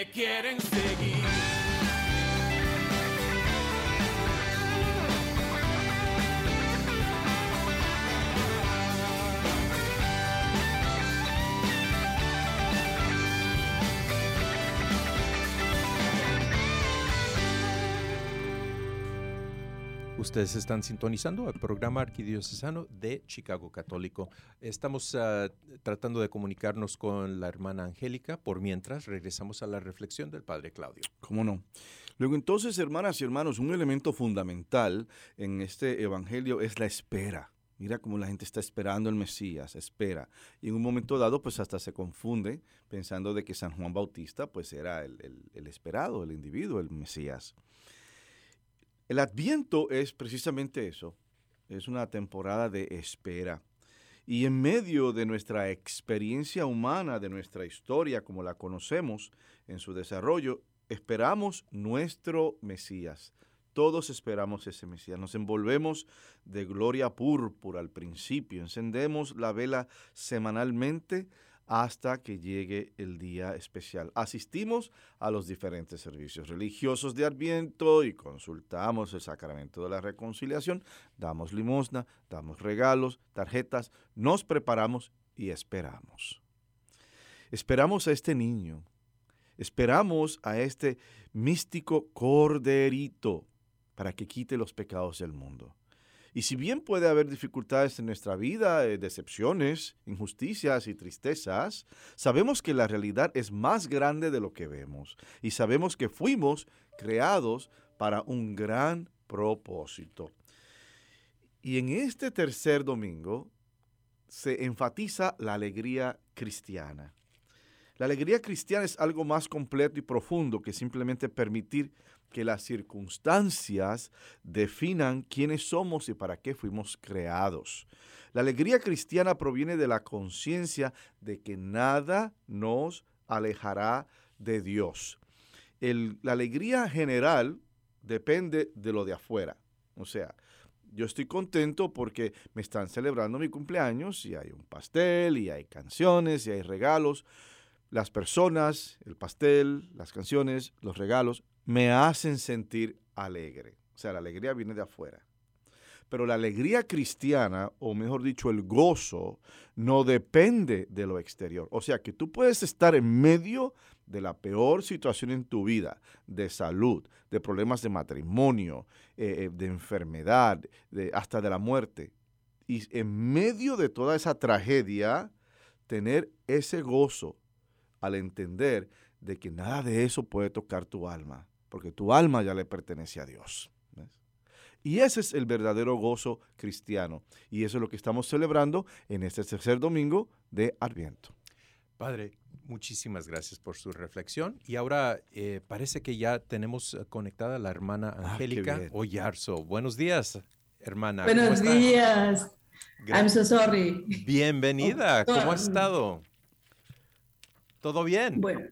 es que me Ustedes están sintonizando el programa arquidiocesano de Chicago Católico. Estamos ah, tratando de comunicarnos con la hermana Angélica. Por mientras, regresamos a la reflexión del Padre Claudio. ¿Cómo no? Luego entonces, hermanas y hermanos, un elemento fundamental en este evangelio es la espera. Mira cómo la gente está esperando el Mesías, espera. Y en un momento dado, pues hasta se confunde pensando de que San Juan Bautista, pues era el, esperado, el individuo, el Mesías. El Adviento es precisamente eso, es una temporada de espera. Y en medio de nuestra experiencia humana, de nuestra historia como la conocemos en su desarrollo, esperamos nuestro Mesías. Todos esperamos ese Mesías. Nos envolvemos de gloria púrpura al principio. Encendemos la vela semanalmente hasta que llegue el día especial. Asistimos a los diferentes servicios religiosos de Adviento y consultamos el sacramento de la reconciliación. Damos limosna, damos regalos, tarjetas, nos preparamos y esperamos. Esperamos a este niño. Esperamos a este místico corderito para que quite los pecados del mundo. Y si bien puede haber dificultades en nuestra vida, eh, decepciones, injusticias y tristezas, sabemos que la realidad es más grande de lo que vemos. Y sabemos que fuimos creados para un gran propósito. Y en este tercer domingo se enfatiza la alegría cristiana. La alegría cristiana es algo más completo y profundo que simplemente permitir que las circunstancias definan quiénes somos y para qué fuimos creados. La alegría cristiana proviene de la conciencia de que nada nos alejará de Dios. La alegría general depende de lo de afuera. O sea, yo estoy contento porque me están celebrando mi cumpleaños y hay un pastel y hay canciones y hay regalos. Las personas, el pastel, las canciones, los regalos me hacen sentir alegre. O sea, la alegría viene de afuera. Pero la alegría cristiana, o mejor dicho, el gozo, no depende de lo exterior. O sea, que tú puedes estar en medio de la peor situación en tu vida, de salud, de problemas de matrimonio, eh, eh, de enfermedad, de- hasta de la muerte. Y en medio de toda esa tragedia, tener ese gozo al entender de que nada de eso puede tocar tu alma, porque tu alma ya le pertenece a Dios. ¿ves? Y ese es el verdadero gozo cristiano. Y eso es lo que estamos celebrando en este tercer domingo de Adviento. Padre, Muchísimas gracias por su reflexión. Y ahora eh, parece que ya tenemos conectada la hermana Ah, Angélica bien. Oyarzo. Buenos días, hermana. ¿Cómo Buenos días. I'm so sorry. Bienvenida. ¿Cómo ha Ah. estado? ¿Todo bien? Bueno,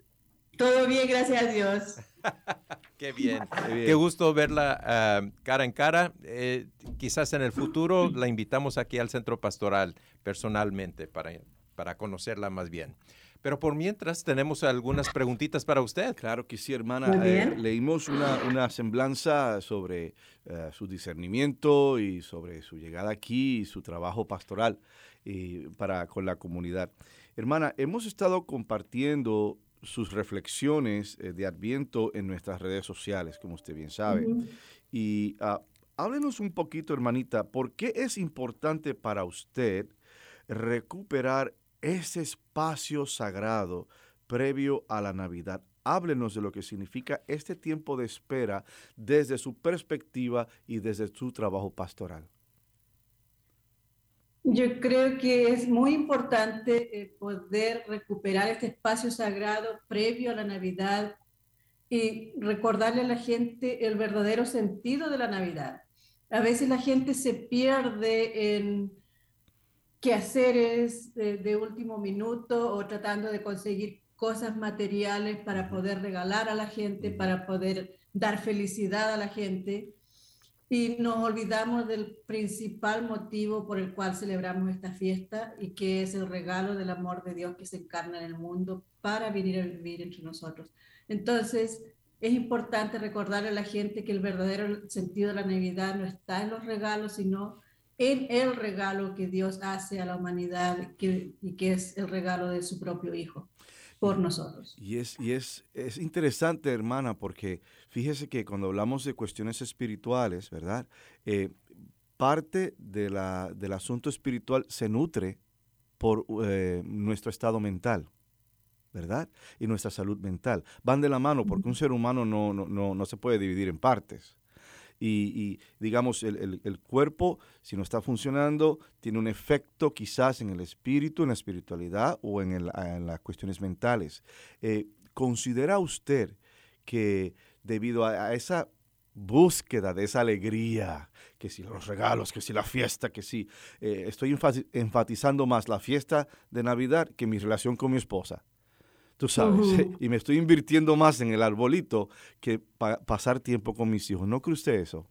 todo bien, gracias a Dios. Qué bien. Qué bien. Qué gusto verla ah, cara en cara. Eh, quizás en el futuro la invitamos aquí al centro pastoral personalmente para, para conocerla más bien. Pero por mientras tenemos algunas preguntitas para usted. Claro que sí, hermana. Muy Eh, leímos una, una semblanza sobre eh, su discernimiento y sobre su llegada aquí y su trabajo pastoral y para, con la comunidad. Hermana, hemos estado compartiendo sus reflexiones eh, de Adviento en nuestras redes sociales, como usted bien sabe. Y ah, háblenos un poquito, hermanita, ¿por qué es importante para usted recuperar ese espacio sagrado previo a la Navidad? Háblenos de lo que significa este tiempo de espera desde su perspectiva y desde su trabajo pastoral. Yo creo que es muy importante eh, poder recuperar este espacio sagrado previo a la Navidad y recordarle a la gente el verdadero sentido de la Navidad. A veces la gente se pierde en quehaceres de, de último minuto o tratando de conseguir cosas materiales para poder regalar a la gente, para poder dar felicidad a la gente. Y nos olvidamos del principal motivo por el cual celebramos esta fiesta y que es el regalo del amor de Dios que se encarna en el mundo para venir a vivir entre nosotros. Entonces, es importante recordarle a la gente que el verdadero sentido de la Navidad no está en los regalos, sino en el regalo que Dios hace a la humanidad y que es el regalo de su propio Hijo por nosotros. Y es, y es, es interesante, hermana, porque fíjese que cuando hablamos de cuestiones espirituales, ¿verdad? Eh, parte de la, del asunto espiritual se nutre por eh, nuestro estado mental, ¿verdad? Y nuestra salud mental. Van de la mano porque un ser humano no, no, no, no se puede dividir en partes. Y, digamos, el, el- cuerpo, si no está funcionando, tiene un efecto quizás en el espíritu, en la espiritualidad o en, el- las cuestiones mentales. Eh, ¿Considera usted que debido a, esa búsqueda de esa alegría, que si los regalos, que si la fiesta, que si eh, estoy enfatizando más la fiesta de Navidad que mi relación con mi esposa? Tú sabes, Ujú. y me estoy invirtiendo más en el arbolito que pa- pasar tiempo con mis hijos. ¿No cree usted eso?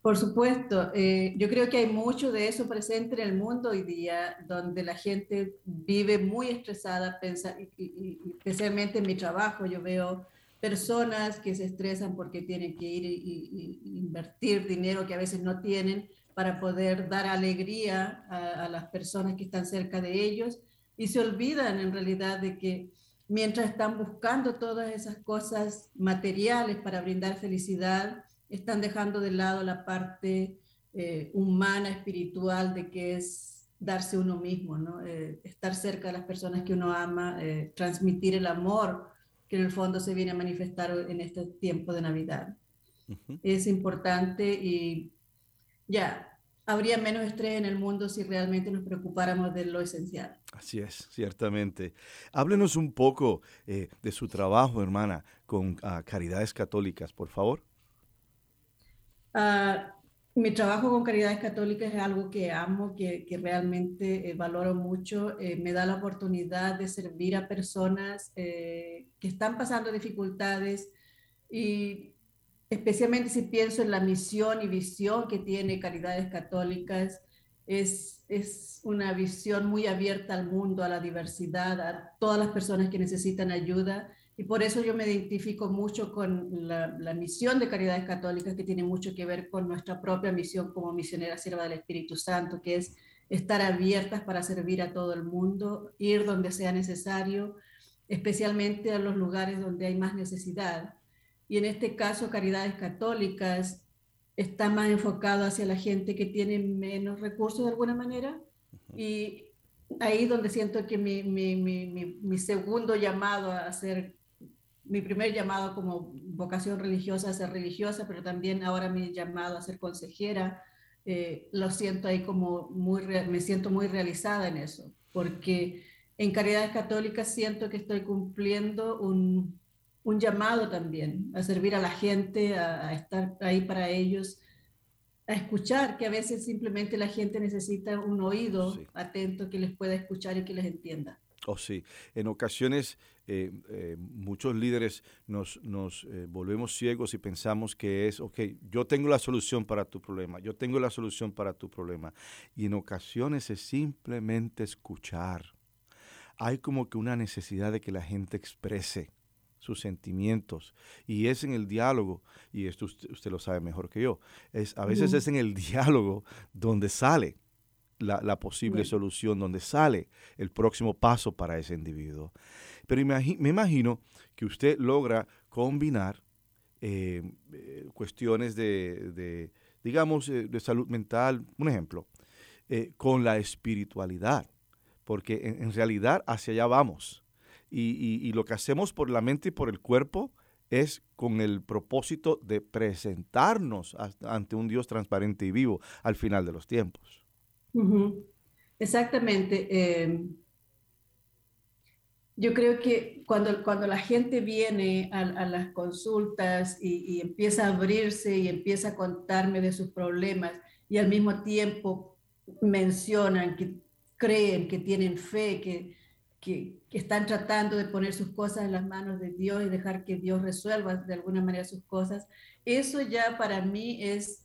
Por supuesto, eh, yo creo que hay mucho de eso presente en el mundo hoy día, donde la gente vive muy estresada, pensa- y- y- y especialmente en mi trabajo, yo veo personas que se estresan porque tienen que ir y invertir dinero que a veces no tienen para poder dar alegría a, a las personas que están cerca de ellos y se olvidan en realidad de que mientras están buscando todas esas cosas materiales para brindar felicidad, están dejando de lado la parte eh, humana, espiritual, de que es darse uno mismo, ¿no? Eh, estar cerca de las personas que uno ama, eh, transmitir el amor que en el fondo se viene a manifestar en este tiempo de Navidad. Es importante y ya, habría menos estrés en el mundo si realmente nos preocupáramos de lo esencial. Así es, ciertamente. Háblenos un poco eh, de su trabajo, hermana, con ah, Caridades Católicas, por favor. Ah, mi trabajo con Caridades Católicas es algo que amo, que, que realmente eh, valoro mucho. Eh, me da la oportunidad de servir a personas que están pasando dificultades y especialmente si pienso en la misión y visión que tiene Caridades Católicas, es, es una visión muy abierta al mundo, a la diversidad, a todas las personas que necesitan ayuda. Y por eso yo me identifico mucho con la, misión de Caridades Católicas, que tiene mucho que ver con nuestra propia misión como misionera sierva del Espíritu Santo, que es estar abiertas para servir a todo el mundo, ir donde sea necesario, especialmente a los lugares donde hay más necesidad. Y en este caso, Caridades Católicas está más enfocado hacia la gente que tiene menos recursos de alguna manera. Y ahí donde siento que mi, mi, mi, mi, segundo llamado a ser, mi primer llamado como vocación religiosa a ser religiosa, pero también ahora mi llamado a ser consejera, eh, lo siento ahí como muy, me siento muy realizada en eso, porque en Caridades Católicas siento que estoy cumpliendo un, un llamado también a servir a la gente, a, a, estar ahí para ellos, a escuchar, que a veces simplemente la gente necesita un oído Sí. atento que les pueda escuchar y que les entienda. Oh, sí. En ocasiones eh, eh, muchos líderes nos, nos eh, volvemos ciegos y pensamos que es, ok, yo tengo la solución para tu problema, yo tengo la solución para tu problema. Y en ocasiones es simplemente escuchar. Hay como que una necesidad de que la gente exprese sus sentimientos. Y es en el diálogo, y esto usted, usted lo sabe mejor que yo, es, a veces es en el diálogo donde sale la, la posible Bueno. solución, donde sale el próximo paso para ese individuo. Pero imagi- me imagino que usted logra combinar eh, eh, cuestiones de, de, digamos, eh, de salud mental, un ejemplo, con la espiritualidad, porque en, en realidad hacia allá vamos. Y, y- lo que hacemos por la mente y por el cuerpo es con el propósito de presentarnos ante un Dios transparente y vivo al final de los tiempos. Exactamente. eh, yo creo que cuando, cuando la gente viene a, a las consultas y, y empieza a abrirse y empieza a contarme de sus problemas y al mismo tiempo mencionan que creen, que tienen fe, que, que, que están tratando de poner sus cosas en las manos de Dios y dejar que Dios resuelva de alguna manera sus cosas, eso ya para mí es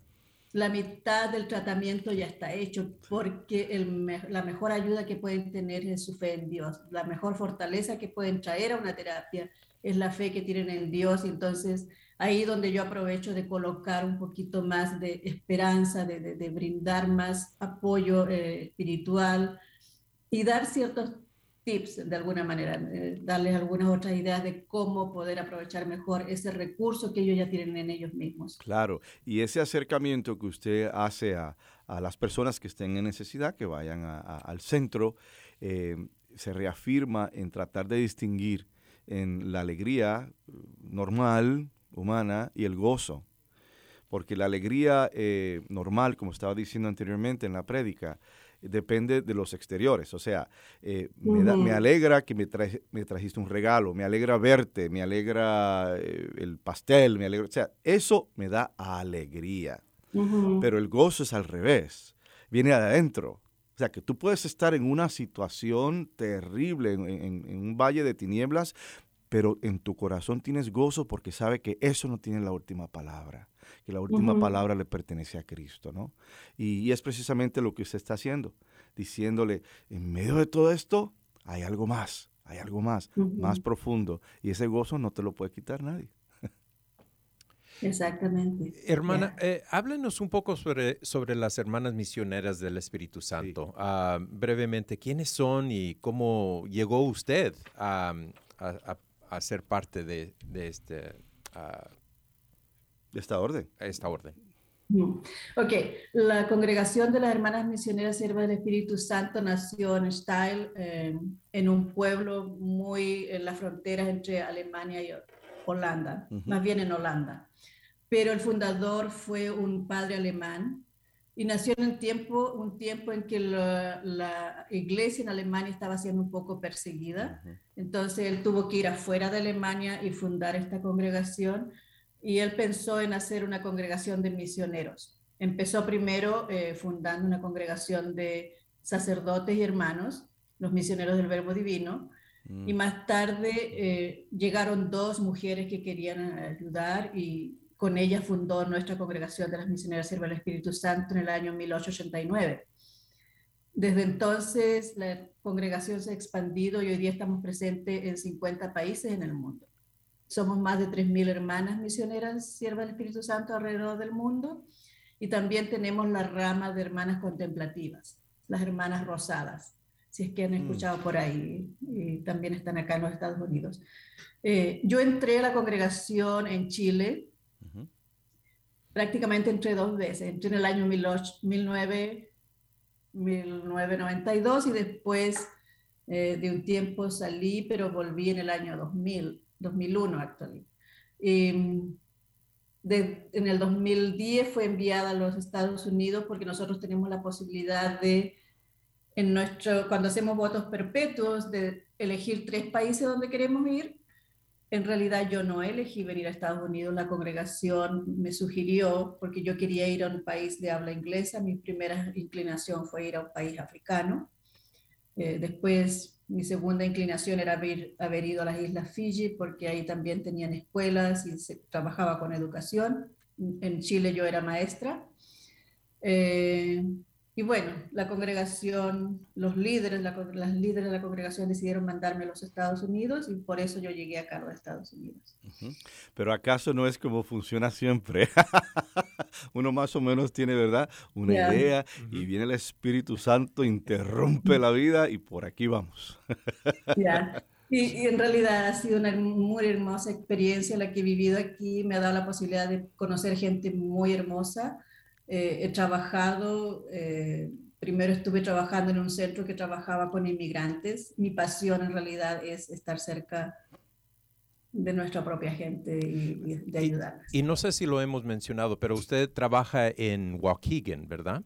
la mitad del tratamiento ya está hecho, porque el la mejor ayuda que pueden tener es su fe en Dios. La mejor fortaleza que pueden traer a una terapia es la fe que tienen en Dios. Entonces, ahí donde yo aprovecho de colocar un poquito más de esperanza, de, de- de brindar más apoyo eh, espiritual y dar ciertos tips de alguna manera, eh, darles algunas otras ideas de cómo poder aprovechar mejor ese recurso que ellos ya tienen en ellos mismos. Claro, y ese acercamiento que usted hace a, a las personas que estén en necesidad, que vayan al centro, eh, se reafirma en tratar de distinguir en la alegría eh, normal, humana, y el gozo. Porque la alegría normal, como estaba diciendo anteriormente en la prédica, depende de los exteriores. O sea, eh, me, da- me Ujú. alegra que me, traje- me trajiste un regalo, me alegra verte, me alegra eh, el pastel, me alegra, o sea, eso me da alegría. Pero el gozo es al revés, viene de adentro. O sea, que tú puedes estar en una situación terrible, en, en- en un valle de tinieblas, pero en tu corazón tienes gozo porque sabe que eso no tiene la última palabra, que la última palabra le pertenece a Cristo, ¿no? Y, y es precisamente lo que usted está haciendo, diciéndole, en medio de todo esto hay algo más, hay algo más, más profundo, y ese gozo no te lo puede quitar nadie. Exactamente. Hermana, eh, háblenos un poco sobre, sobre las hermanas misioneras del Espíritu Santo. Ah, brevemente, ¿quiénes son y cómo llegó usted a, a- a- a ser parte de, de este, ah, esta orden. esta orden? Mm. Ok, la Congregación de las Hermanas Misioneras Siervas del Espíritu Santo nació en Steyl, eh, en un pueblo muy en las fronteras entre Alemania y Holanda, Ujú. más bien en Holanda. Pero el fundador fue un padre alemán y nació en un tiempo, un tiempo en que la, la iglesia en Alemania estaba siendo un poco perseguida. Entonces él tuvo que ir afuera de Alemania y fundar esta congregación y él pensó en hacer una congregación de misioneros. Empezó primero eh, fundando una congregación de sacerdotes y hermanos, los misioneros del Verbo Divino, Mm. y más tarde eh, llegaron dos mujeres que querían eh, ayudar y con ellas fundó nuestra congregación de las misioneras Siervas del Espíritu Santo en el año 1889. Desde entonces la congregación se ha expandido y hoy día estamos presentes en 50 países en el mundo. Somos más de 3.000 hermanas misioneras siervas del Espíritu Santo alrededor del mundo y también tenemos la rama de hermanas contemplativas, las hermanas rosadas, si es que han Mm. escuchado por ahí y también están acá en los Estados Unidos. Eh, yo entré a la congregación en Chile Ujú. prácticamente entré dos veces. Entré en el año 18 19 1992 y después eh, de un tiempo salí, pero volví en el año 2000, 2001 actually. Y, de- en el 2010 fue enviada a los Estados Unidos porque nosotros tenemos la posibilidad de en nuestro, cuando hacemos votos perpetuos de elegir tres países donde queremos ir, en realidad yo no elegí venir a Estados Unidos, la congregación me sugirió, porque yo quería ir a un país de habla inglesa, mi primera inclinación fue ir a un país africano. Eh, después mi segunda inclinación era haber, ido a las Islas Fiji, porque ahí también tenían escuelas y se trabajaba con educación. En Chile yo era maestra. Eh, y bueno, la congregación, los líderes, las líderes de la congregación decidieron mandarme a los Estados Unidos y por eso yo llegué acá a los Estados Unidos. Pero acaso no es como funciona siempre. Uno más o menos tiene, ¿verdad? Una idea y viene el Espíritu Santo, interrumpe la vida y por aquí vamos. Ya. Y, en realidad ha sido una muy hermosa experiencia la que he vivido aquí. Me ha dado la posibilidad de conocer gente muy hermosa eh, he trabajado, eh, primero estuve trabajando en un centro que trabajaba con inmigrantes. Mi pasión en realidad es estar cerca de nuestra propia gente y, de ayudarles. Y, no sé si lo hemos mencionado, pero usted trabaja en Waukegan, ¿verdad?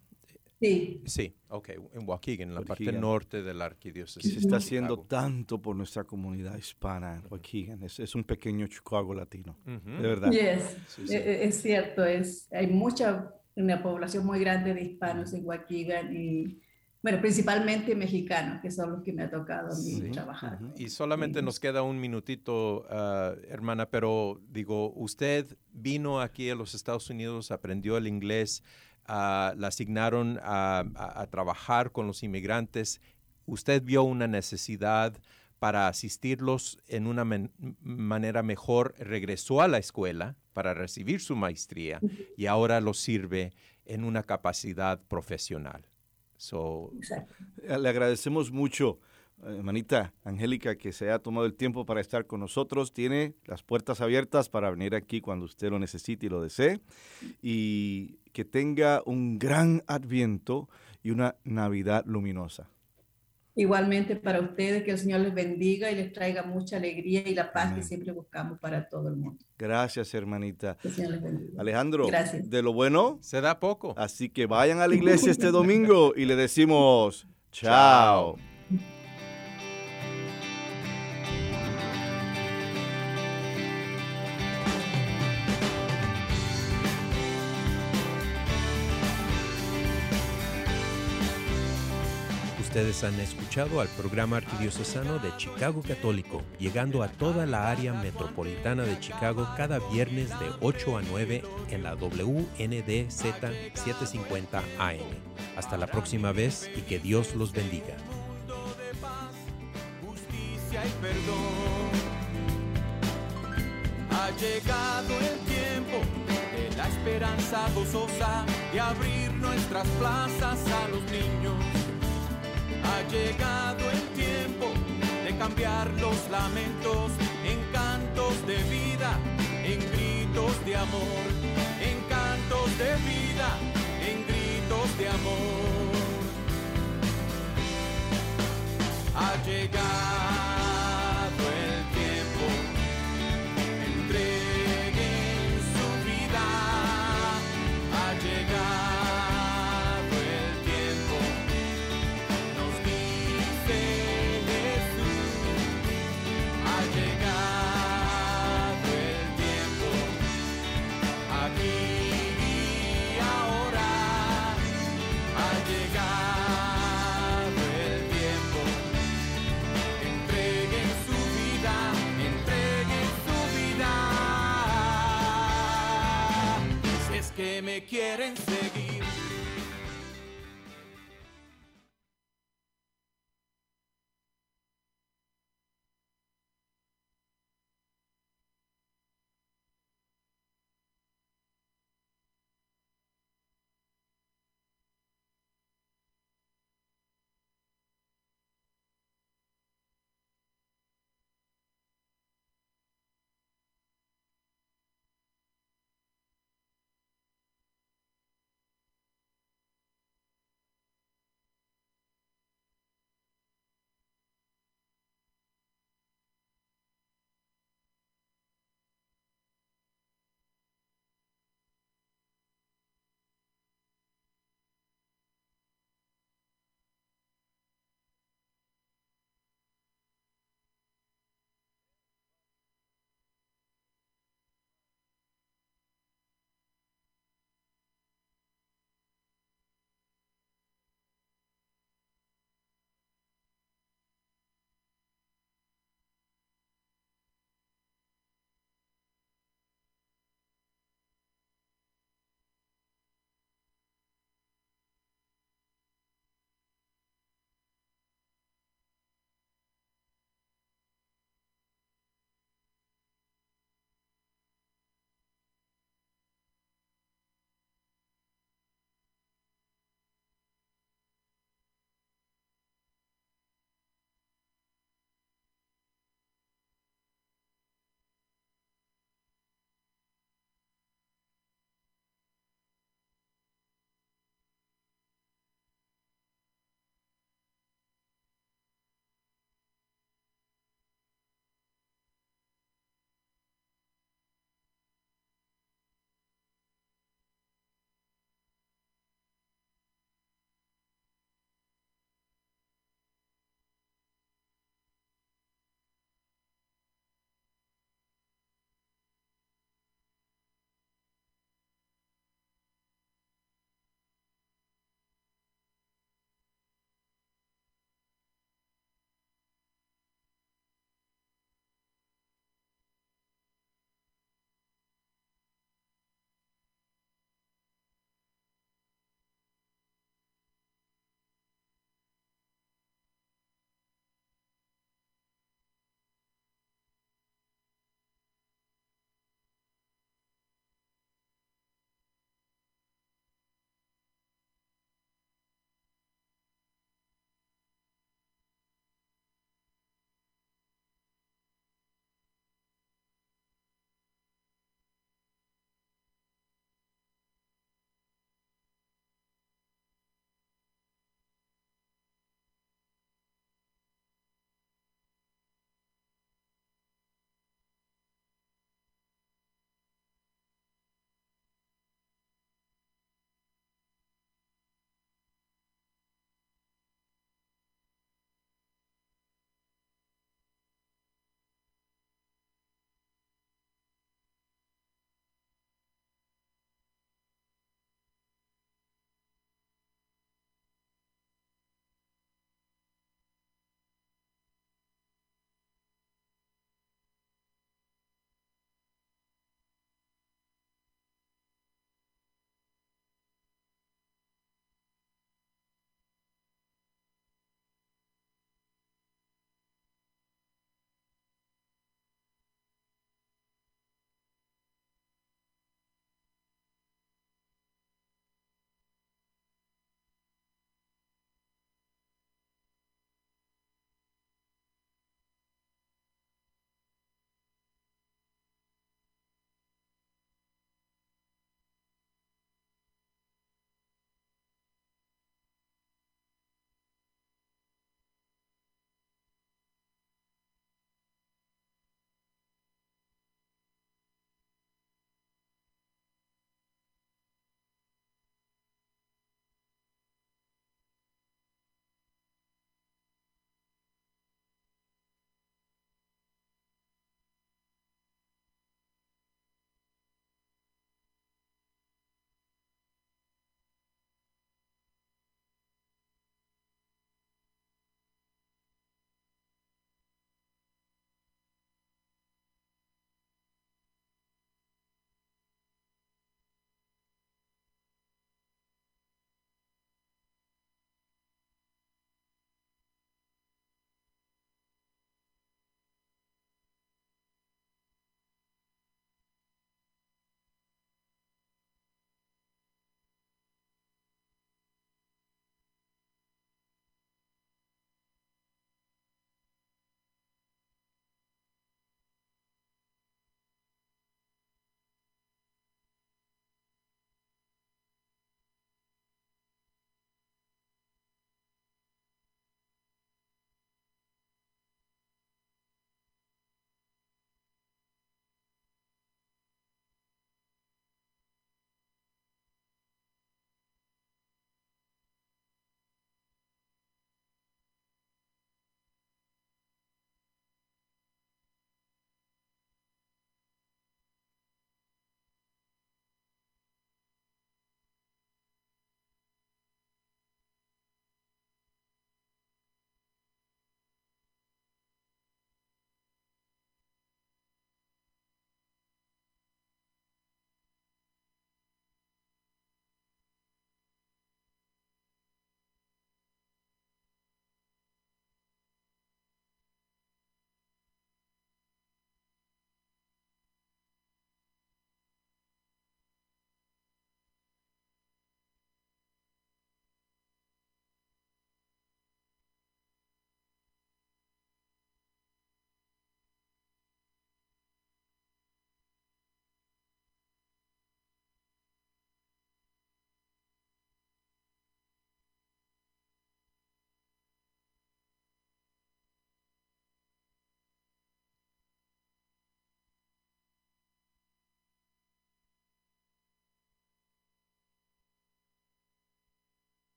Sí. Sí, ok, en Waukegan, en la parte norte de la arquidiócesis. Se está haciendo tanto por nuestra comunidad hispana en Waukegan. Es, es un pequeño Chicago latino, de verdad. Yes. E, e, es, cierto, es, hay mucha una población muy grande de hispanos en Waukegan y, bueno, principalmente mexicanos, que son los que me ha tocado a mí trabajar. Y solamente nos queda un minutito, ah, hermana, pero digo, usted vino aquí a los Estados Unidos, aprendió el inglés, uh, la asignaron a, a, trabajar con los inmigrantes. Usted vio una necesidad para asistirlos en una manera mejor, regresó a la escuela para recibir su maestría y ahora lo sirve en una capacidad profesional. Eh, le agradecemos mucho, hermanita Angélica, que se haya tomado el tiempo para estar con nosotros. Tiene las puertas abiertas para venir aquí cuando usted lo necesite y lo desee. Y que tenga un gran adviento y una Navidad luminosa. Igualmente para ustedes, que el Señor les bendiga y les traiga mucha alegría y la paz que siempre buscamos para todo el mundo. Gracias, hermanita. Alejandro, Gracias. de lo bueno se da poco. Así que vayan a la iglesia este domingo y le decimos chao. Ustedes han escuchado al programa arquidiocesano de Chicago Católico, llegando a toda la área metropolitana de Chicago cada viernes de 8 a 9 en la WNDZ 750 AM. Hasta la próxima vez y que Dios los bendiga. Ha llegado el tiempo de la esperanza gozosa de abrir nuestras plazas a los niños ha llegado el tiempo de cambiar los lamentos en cantos de vida, en gritos de amor, en cantos de vida, en gritos de amor. Ha llegado quieren seguir.